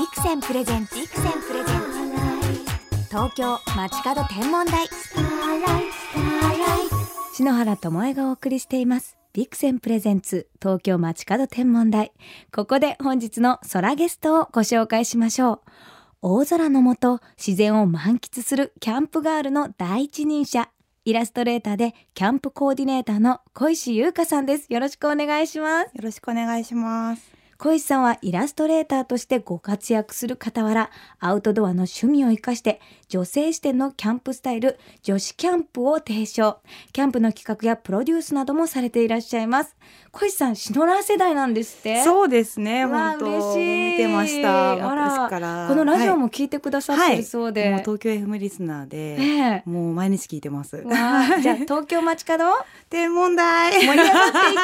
ビクセンプレゼンツビクセンプレゼンツ。東京街角天文台。篠原智恵がお送りしています。ビクセンプレゼンツ東京街角天文台。ここで本日の空ゲストをご紹介しましょう。大空の下自然を満喫するキャンプガールの第一人者イラストレーターでキャンプコーディネーターの小石優香さんです。よろしくお願いします。よろしくお願いします小石さんはイラストレーターとしてご活躍する傍らアウトドアの趣味を生かして女性視点のキャンプスタイル女子キャンプを提唱。キャンプの企画やプロデュースなどもされていらっしゃいます。小石さんシノラー世代なんですって？そうですね本当嬉しい。見てました。昔から。このラジオもも聞いてくださってるそうで、もう東京 FM リスナーで、ええ。もう毎日聞いてます。じゃあ東京街角天文台盛り上がってい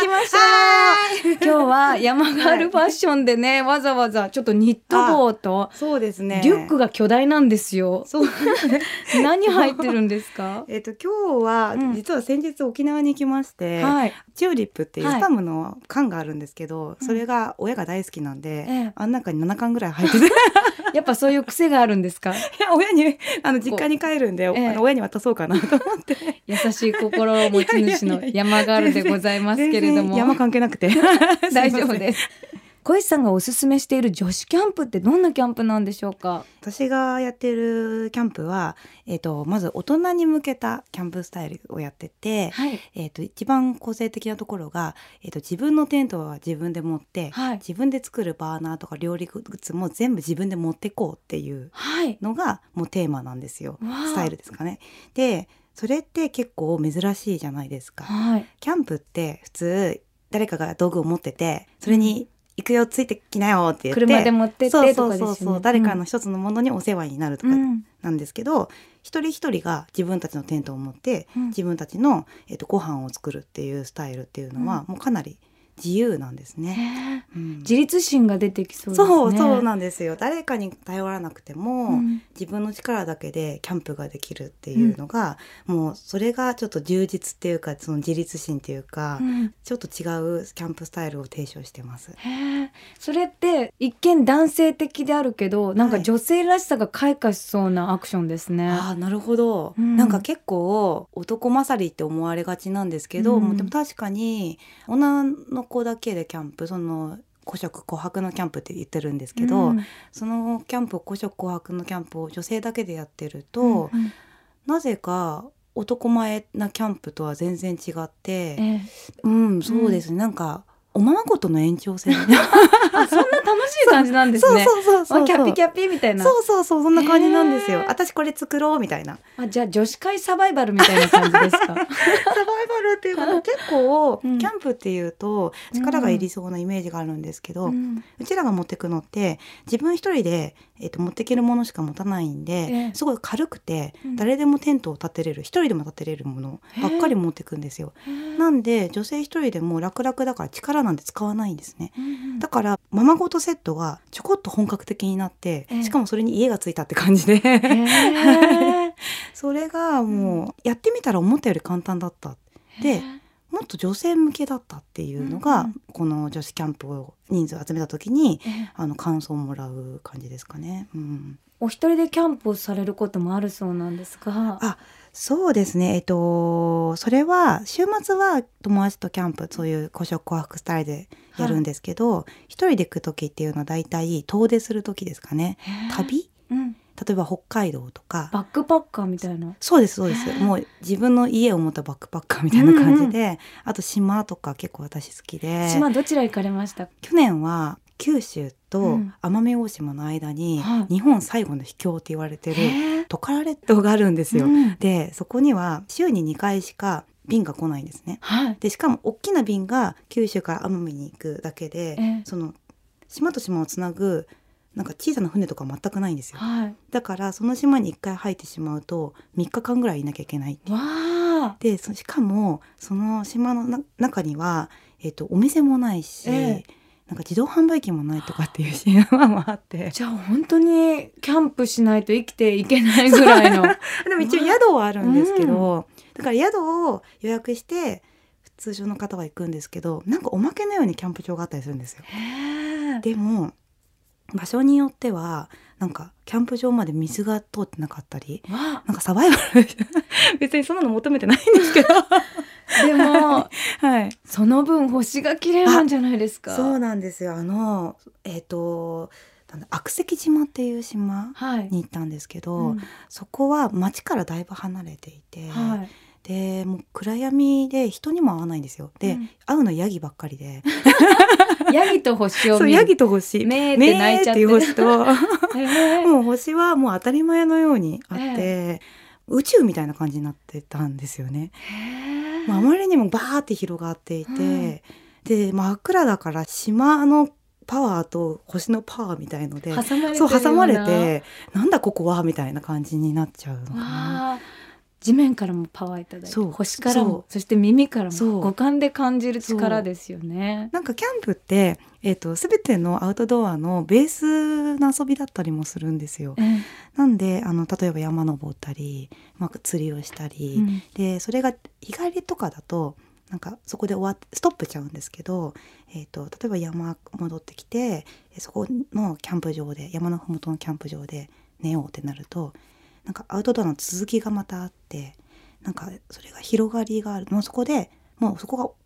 きましょう。今日は山ガールファッションでね、わざわざちょっとニット帽とそうですね。リュックが巨大なんですよ。そう。何入ってるんですか？えっと今日は、うん。実は先日沖縄に行きまして、はい。チューリップっていうはいスタムの缶があるんですけど、それが親が大好きなんで、ええ。あん中に7缶ぐらい入ってて。い やっぱそういう癖があるんですか？や親にあの実家に帰るんで、ええ。あの親に渡そうかなと思って。優しい心を持ち主の山ガールでございますけれども。山関係なくて。大丈夫すです小石さんがおすすめしている女子キャンプってどんなキャンプなんでしょうか？私がやってるキャンプは、えっとまず大人に向けたキャンプスタイルをやってて、はい。えっと一番個性的なところが、えっと自分のテントは自分で持って、はい。自分で作るバーナーとか料理グッズも全部自分で持ってこうっていうはい。のがもうテーマなんですよ。スタイルですかね。でそれって結構珍しいじゃないですか。はい。キャンプって普通誰かが道具を持っててそれに行くよついてきなよって言って。車で持ってってね。そうそうそう、誰かの一つのものにお世話になるとか。うん。なんですけど、一人一人が自分たちのテントを持って、うん。自分たちの、えっとご飯を作るっていうスタイルっていうのは、もうかなり自由なんですね。うん。自立心が出てきそうですね。そうそうなんですよ。誰かに頼らなくても、うん。自分の力だけでキャンプができるっていうのが、もうそれがちょっと充実っていうかその自立心っていうか、うん。ちょっと違うキャンプスタイルを提唱してます。それって一見男性的であるけどなんかはい。女性らしさが開花しそうなアクションですね。ああなるほど、うん。なんか結構男勝りって思われがちなんですけど、うん。でも確かに女の子だけでキャンプその古色琥珀のキャンプって言ってるんですけど、うん。そのキャンプ古色琥珀のキャンプを女性だけでやってると、うんうん。なぜか男前なキャンプとは全然違って、ええ。うんそうですね、なんかおままごとの延長線。あそんな楽しい感じなんですね。そうそうそうそうあキャピキャピみたいな。そうそうそうそんな感じなんですよ、私これ作ろうみたいな。あじゃあ女子会サバイバルみたいな感じですか？サバイバルっていうか結構、うん。キャンプっていうと力がいりそうなイメージがあるんですけど、ううんちらが持ってくのって自分一人で、えっと持っていけるものしか持たないんで、ええ。すごい軽くて、うん。誰でもテントを立てれる一人でも立てれるものばっかり持ってくんですよ。なんで女性一人でも楽々だから力なんて使わないんですね。うんだからままごとセットがちょこっと本格的になって、ええ。しかもそれに家がついたって感じで、それがもうやってみたら思ったより簡単だった。でもっと女性向けだったっていうのが、うんこの女子キャンプを人数集めた時にええ。あの感想をもらう感じですかね。うん、お一人でキャンプをされることもあるそうなんですが。あそうですね。えっとそれは週末は友達とキャンプそういう古色琥珀スタイルでやるんですけど、一人で行く時っていうのはだいたい遠出する時ですかね。旅？うん例えば北海道とか。バックパッカーみたいな。そうですそうです。もう自分の家を持ったバックパッカーみたいな感じで、あと島とか結構私好きで。島どちら行かれました？去年は九州うとん。奄美大島の間に、はい。日本最後の秘境って言われてるトカラ列島があるんですよ。うんでそこには週に2回しか便が来ないんですね。はい。でしかも大きな便が九州から奄美に行くだけで、ええ。その島と島をつなぐなんか小さな船とか全くないんですよ。はい。だからその島に1回入ってしまうと3日間ぐらいいなきゃいけない。でそしかもその島のな中には、えっとお店もないし、ええなんか自動販売機もないとかっていう 島もあってじゃあ本当にキャンプしないと生きていけないぐらいの。でも一応宿はあるんですけど、だから宿を予約して通常の方は行くんですけどなんかおまけのようにキャンプ場があったりするんですよ。へえ。でも場所によってはなんかキャンプ場まで水が通ってなかったりわなんかサバイバル 別にそんなの求めてないんですけど。でもはい。その分星が綺麗なんじゃないですか。そうなんですよ。あのえっ、となんだ悪石島っていう島はい。に行ったんですけど、うん。そこは町からだいぶ離れていて、はい。でもう暗闇で人にも会わないんですよ。で、うん。会うのヤギばっかりでヤギと星をそうヤギと星。目って泣いちゃって。目っていう星と。もう星はもう当たり前のようにあって、宇宙みたいな感じになってたんですよね。あ、あまりにもバーって広がっていて、うん。で真っ暗だから島のパワーと星のパワーみたいので挟まれてそう挟まれてなんだここはみたいな感じになっちゃうのかな。地面からもパワーいただいてそう。星からもそして耳からも五感で感じる力ですよね。なんかキャンプって、えー、と全てのアウトドアのベースの遊びだったりもするんですよ。ええ。なんであの例えば山登ったり、まあ、釣りをしたり、うん。でそれが日帰りとかだとなんかそこで終わってストップちゃうんですけど、えー、と例えば山戻ってきてえそこのキャンプ場で山の麓のキャンプ場で寝ようってなるとなんかアウトドアの続きがまたあってなんかそれが広がりがある。もうそこでもうそこ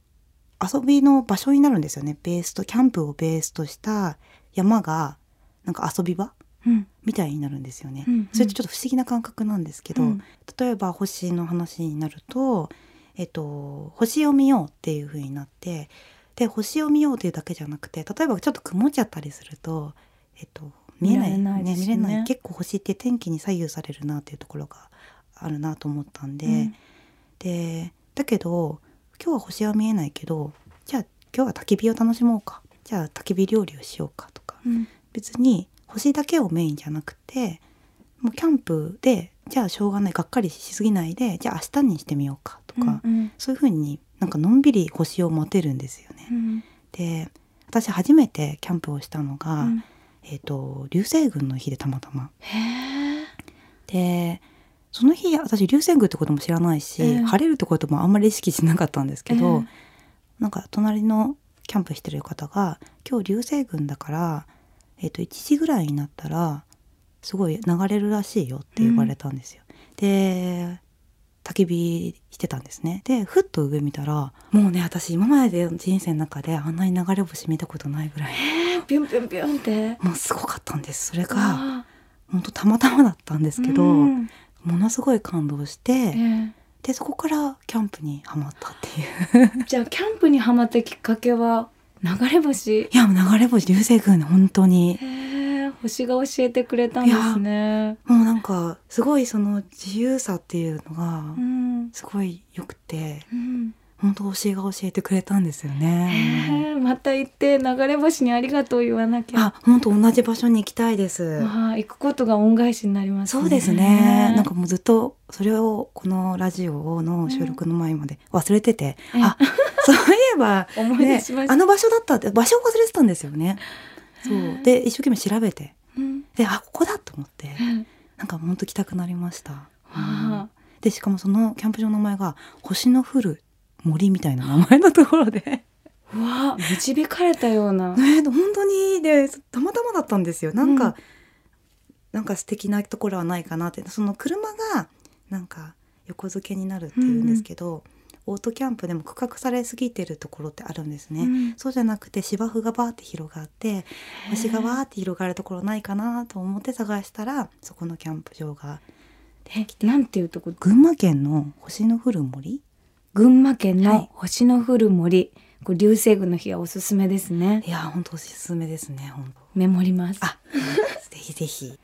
が遊びの場所になるんですよね。ベースとキャンプをベースとした山がなんか遊び場うん。みたいになるんですよね。うんうん。それってちょっと不思議な感覚なんですけど、うん。例えば星の話になると、えっと、星を見ようっていう風になってで星を見ようというだけじゃなくて例えばちょっと曇っちゃったりすると、えっと、見えない見られないですね。見れない結構星って天気に左右されるなっていうところがあるなと思ったんで、うん。でだけど今日は星は見えないけどじゃあ今日は焚き火を楽しもうか。じゃあ焚き火料理をしようかとか。うん。別に星だけをメインじゃなくてもうキャンプでじゃあしょうがないがっかりしすぎないでじゃあ明日にしてみようかとか、うんそういう風になんかのんびり星を持てるんですよね。うん。で私初めてキャンプをしたのが、うんえっ、と流星群の日でたまたま。でその日私流星群ってことも知らないし、ええ。晴れるってこともあんまり意識しなかったんですけど、ええ。なんか隣のキャンプしてる方が「今日流星群だから、えっと1時ぐらいになったらすごい流れるらしいよ」って言われたんですよ。で焚き火してたんですね。でふっと上見たらもうね私今までの人生の中であんなに流れ星見たことないぐらいピュンピュンピュンってもうすごかったんですそれが本当たまたまだったんですけど、うんものすごい感動して、えでそこからキャンプにはまったっていうじゃあキャンプにはまったきっかけは流れ星いや流れ星流星群本当にへえ星が教えてくれたんですね。もうなんかすごいその自由さっていうのがすごい良くてうん本当推しが教えてくれたんですよへね。えまた行って流れ星にありがとう言わなきゃ。あ本当同じ場所に行きたいです。ああ行くことが恩返しになりますね。そうですね。なんかもうずっとそれをこのラジオの収録の前まで忘れてて、うんあそういえば、ねあの場所だったって場所を忘れてたんですよね。そうで一生懸命調べてうんであここだと思ってうんなんか本当来たくなりました。あでしかもそのキャンプ場の名前が星の降る森みたいな名前のところで。あうわ導かれたような。ね本当にでたまたまだったんですよ。なんか、うんなんか素敵なところはないかなって。その車がなんか横付けになるっていうんですけど、オートキャンプでも区画されすぎてるところってあるんですね、うん。そうじゃなくて芝生がバーって広がって星がバーって広がるところないかなと思って探したらそこのキャンプ場がえなんていうとこ？群馬県の星の降る森群馬県はい。の星の降る森、これ流星群の日はおすすめですね。いや本当おすすめですね本当。メモります。あ ぜひぜひ。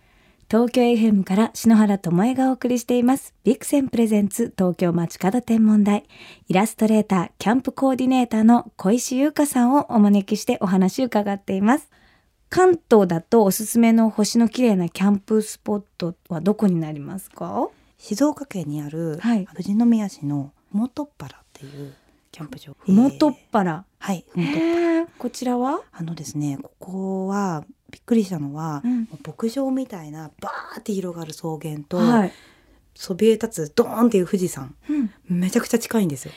東京 FM から篠原智恵がお送りしています。ビクセンプレゼンツ東京街角天文台。イラストレーターキャンプコーディネーターの小石優香さんをお招きしてお話を伺っています。関東だとおすすめの星の綺麗なキャンプスポットはどこになりますか？静岡県にあるはい。富士宮市の元っ腹っていうキャンプ場。元っえー腹、はいへ元っ腹。ーこちらは、あのですねここはびっくりしたのは、うん。牧場みたいなバーって広がる草原と、はい。そびえ立つドーンっていう富士山。うん。めちゃくちゃ近いんですよ。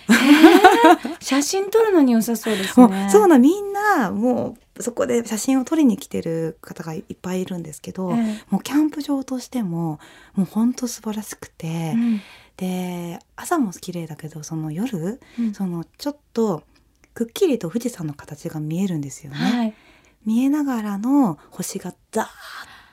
写真撮るのに良さそうですね。そうなみんなもうそこで写真を撮りに来てる方がいっぱいいるんですけど、ええ。もうキャンプ場としてももう本当素晴らしくて、うんで朝も綺麗だけどその夜うん。そのちょっとくっきりと富士山の形が見えるんですよね。はい。見えながらの星がダーっ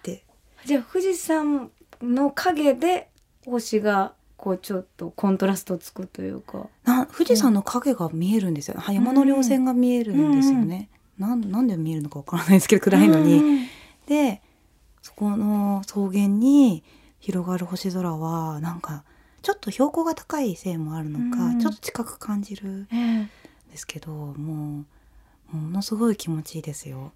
て。じゃあ富士山の影で星がこうちょっとコントラストつくというか。な富士山の影が見えるんですよ、は山の稜線が見えるんですよね、なんなんで見えるのかわからないですけど暗いのに、うん。でそこの草原に広がる星空はなんかちょっと標高が高いせいもあるのか、うん。ちょっと近く感じるんえ。えですけどもうものすごい気持ちいいですよ。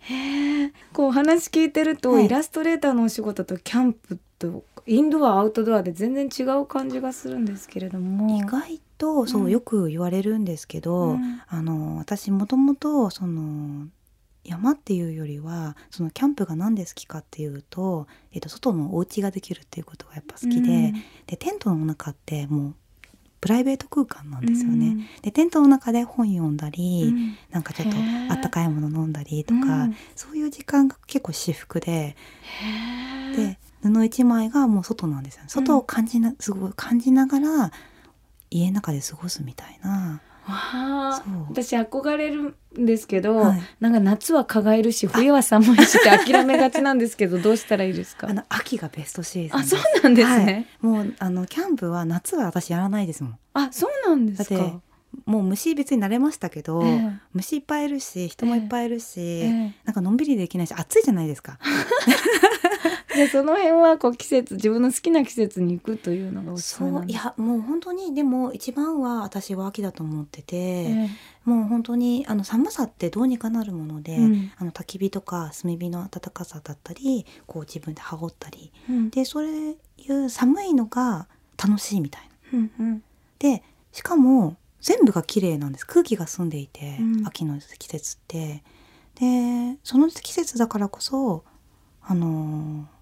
こうお話聞いてると、はい。イラストレーターのお仕事とキャンプとインドアアウトドアで全然違う感じがするんですけれども。意外とそううん。よく言われるんですけど、うん。あの私もともとその山っていうよりはそのキャンプが何で好きかっていうと、えっと外のお家ができるっていうことがやっぱ好きで,、うん。でテントの中ってもうプライベート空間なんですよね。うん。でテントの中で本読んだり、うん。なんかちょっとあったかいもの飲んだりとか、うん。そういう時間が結構至福で、で布一枚がもう外なんですよね。外を感じな、すごい感じながら家の中で過ごすみたいなわ私憧れるんですけど、はい。なんか夏は蚊がいるし冬は寒いしって諦めがちなんですけどどうしたらいいですか？あの秋がベストシーズンあです。そうなんですね、もうあのキャンプは夏は私やらないですもん。あそうなんですか？もう虫別に慣れましたけど、ええ。虫いっぱいいるし人もいっぱいいるし、ええ。なんかのんびりできないし暑いじゃないですか でその辺はこう季節自分の好きな季節に行くというのがおすすめそなんです。ういやもう本当にでも一番は私は秋だと思ってて、えもう本当にあの寒さってどうにかなるもので、うん。あの焚き火とか炭火の暖かさだったりこう自分で羽織ったり。えうん。でそれいう寒いのが楽しいみたいな。うんうん。でしかも全部が綺麗なんです。空気が澄んでいて、うん。秋の季節って。でその季節だからこそあのー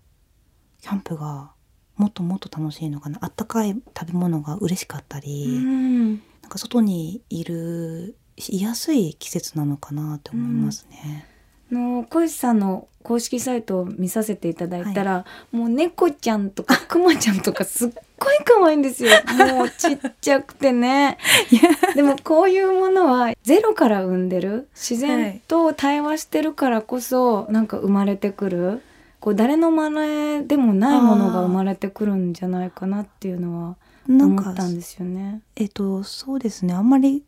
キャンプがもっともっと楽しいのかな。あったかい食べ物が嬉しかったり、うん。なんか外にいるいやすい季節なのかなって思いますね。あの小石さんの公式サイトを見させていただいたら、もう猫ちゃんとかクマちゃんとかすっごい可愛いんですよ。もうちっちゃくてね。でもこういうものはゼロから生んでる。自然と対話してるからこそなんか生まれてくるこう誰の真似でもないものが生まれてくるんじゃないかなっていうのは思ったんですよね。えっとそうですね。あんまり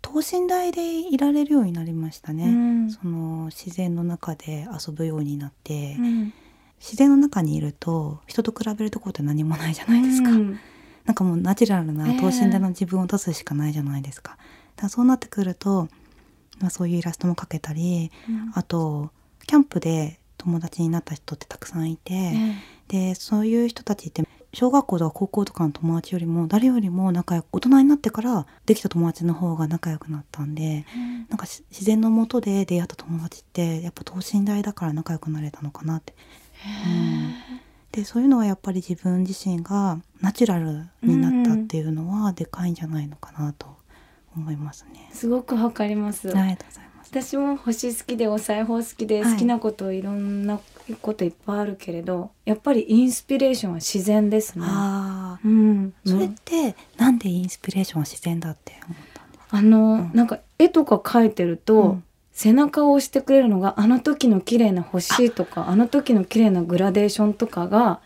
等身大でいられるようになりましたね。うん。その自然の中で遊ぶようになって、うん。自然の中にいると人と比べるところって何もないじゃないですか、うん。なんかもうナチュラルなええ。等身大の自分を出すしかないじゃないですか,、だからそうなってくると、まあ、そういうイラストも描けたりあとキャンプで友達になった人ってたくさんいて、えでそういう人たちって小学校とか高校とかの友達よりも誰よりも仲良く大人になってからできた友達の方が仲良くなったんでえなんかし自然のもとで出会った友達ってやっぱ等身大だから仲良くなれたのかなって。うんでそういうのはやっぱり自分自身がナチュラルになったっていうのはでかいんじゃないのかなと思いますね。すごくわかります。ありがとうございます。私も星好きでお裁縫好きではい。好きなこといろんなこといっぱいあるけれど、やっぱりインスピレーションは自然ですね。うん、それってなんでインスピレーションは自然だって思ったんですか？あの、うん。なんか絵とか描いてると、うん。背中を押してくれるのがあの時の綺麗な星とかあの時の綺麗なグラデーションとかが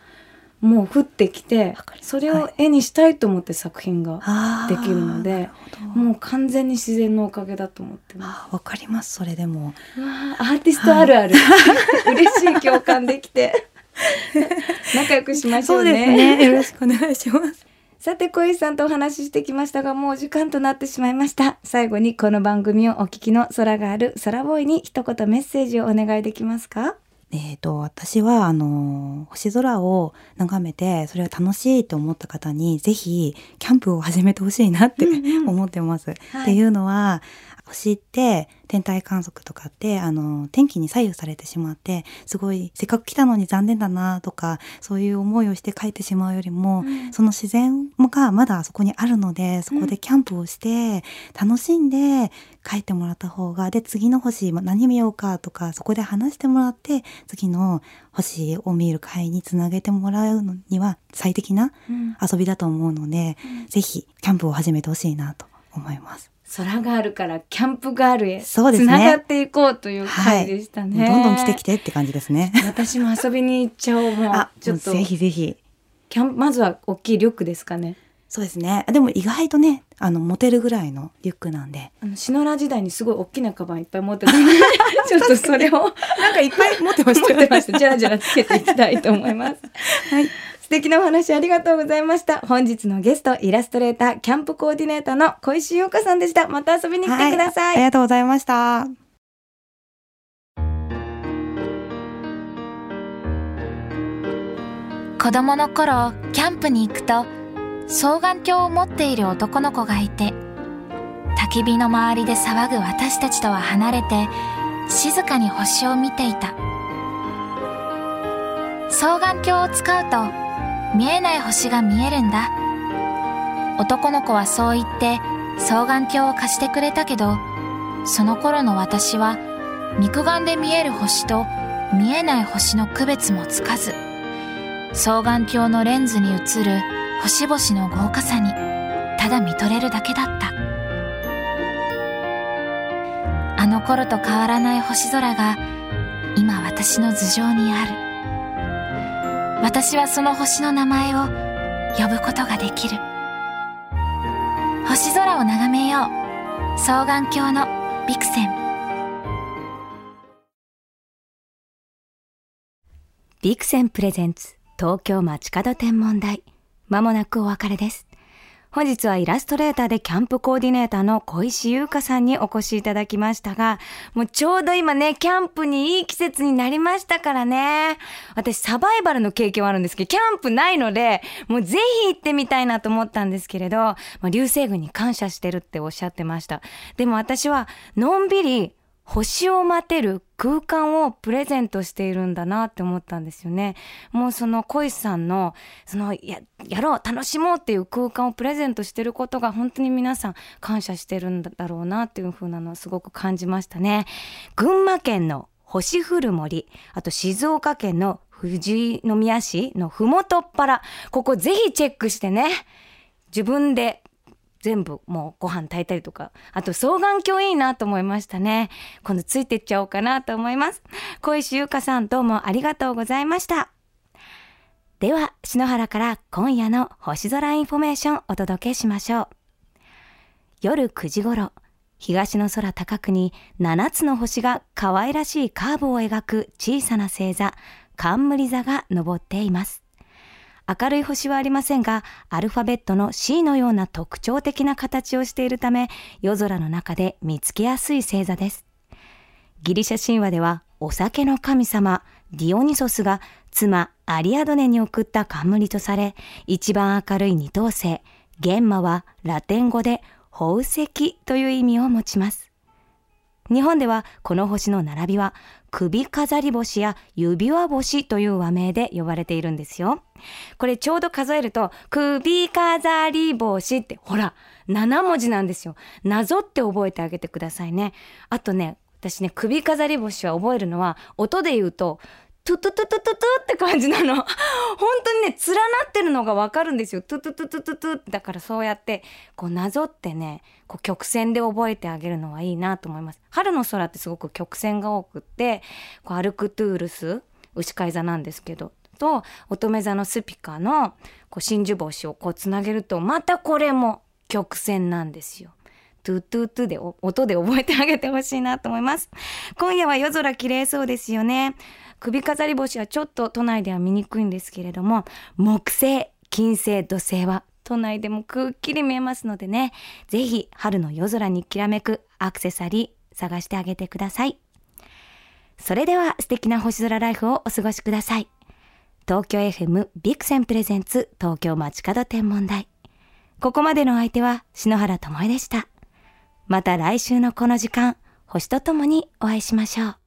もう降ってきてそれを絵にしたいと思って作品が、できるのでなるほど。もう完全に自然のおかげだと思ってまあーわかりますそれでも。アーティストあるある、嬉しい共感できて。仲良くしましょうね。よろしくお願いします。さて小石さんとお話ししてきましたがもう時間となってしまいました。最後にこの番組をお聞きの空がある空ボーイに一言メッセージをお願いできますか？えー、と私はあの星空を眺めてそれが楽しいと思った方にぜひキャンプを始めてほしいなって 思ってます。はいっていうのは星って天体観測とかってあの天気に左右されてしまってすごいせっかく来たのに残念だなとかそういう思いをして帰ってしまうよりも、うん、その自然がまだそこにあるのでそこでキャンプをして楽しんで帰ってもらった方がで次の星何見ようかとかそこで話してもらって次の星を見る会につなげてもらうのには最適な遊びだと思うので、うん、ぜひキャンプを始めてほしいなと思います。空があるからキャンプガールへつながっていこうという回でしたね、はい、どんどん来てきてって感じですね。私も遊びに行っちゃおう。もうちょっと。ぜひぜひ。キャンまずは大きいリュックですかね。そうですね。でも意外とねあの持てるぐらいのリュックなんで。あのシノラ時代にすごい大きなカバンいっぱい持ってた ちょっとそれを。なんかいっぱい持ってました、ね、持ってました。じゃらじゃらつけていきたいと思います。はい素敵なお話ありがとうございました。本日のゲスト、イラストレーター、キャンプコーディネーターの小石優香さんでした。また遊びに来てください。はい、ありがとうございました。子供の頃、キャンプに行くと、双眼鏡を持っている男の子がいて、焚き火の周りで騒ぐ私たちとは離れて、静かに星を見ていた。双眼鏡を使うと、見えない星が見えるんだ。男の子はそう言って双眼鏡を貸してくれたけど、その頃の私は肉眼で見える星と見えない星の区別もつかず、双眼鏡のレンズに映る星々の豪華さにただ見とれるだけだった。あの頃と変わらない星空が今私の頭上にある。私はその星の名前を呼ぶことができる。星空を眺めよう。双眼鏡のビクセン。ビクセンプレゼンツ東京街角天文台。まもなくお別れです。本日はイラストレーターでキャンプコーディネーターの小石優香さんにお越しいただきましたが、もうちょうど今ね、キャンプにいい季節になりましたからね。私サバイバルの経験はあるんですけど、キャンプないので、もうぜひ行ってみたいなと思ったんですけれど、まあ、流星群に感謝してるっておっしゃってました。でも私は、のんびり星を待てる空間をプレゼントしているんだなって思ったんですよね。もうその小石さんの、そのや、やろう、楽しもうっていう空間をプレゼントしてることが本当に皆さん感謝してるんだろうなっていう風なのをすごく感じましたね。群馬県の星降る森、あと静岡県の富士宮市のふもとっぱら、ここぜひチェックしてね、自分で全部もうご飯炊いたりとか、あと双眼鏡いいなと思いましたね。今度ついてっちゃおうかなと思います。こいしゆうかさんどうもありがとうございました。では、篠原から今夜の星空インフォメーションお届けしましょう。夜9時頃、東の空高くに7つの星が可愛らしいカーブを描く小さな星座、冠座が昇っています。明るい星はありませんが、アルファベットの C のような特徴的な形をしているため、夜空の中で見つけやすい星座です。ギリシャ神話では、お酒の神様、ディオニソスが妻アリアドネに送った冠とされ、一番明るい二等星、ゲンマはラテン語で宝石という意味を持ちます。日本ではこの星の並びは首飾り星や指輪星という和名で呼ばれているんですよ。これちょうど数えると首飾り星ってほら7文字なんですよ。なぞって覚えてあげてくださいね。あとね、私ね、首飾り星は覚えるのは音で言うとトゥトゥトゥトゥトゥトゥって感じなの。本当にね、連なってるのがわかるんですよ。トゥトゥトゥトゥトゥトゥだからそうやって、こうなぞってね、こう曲線で覚えてあげるのはいいなと思います。春の空ってすごく曲線が多くって、こうアルクトゥールス、牛飼い座なんですけど、と乙女座のスピカのこう真珠星をこうつなげると、またこれも曲線なんですよ。トゥトゥトゥで音で覚えてあげてほしいなと思います。今夜は夜空綺麗そうですよね。首飾り星はちょっと都内では見にくいんですけれども、木星、金星、土星は都内でもくっきり見えますのでね、ぜひ春の夜空にきらめくアクセサリー探してあげてください。それでは素敵な星空ライフをお過ごしください。東京 FM ビクセンプレゼンツ東京街角天文台。ここまでの相手は篠原智恵でした。また来週のこの時間、星とともにお会いしましょう。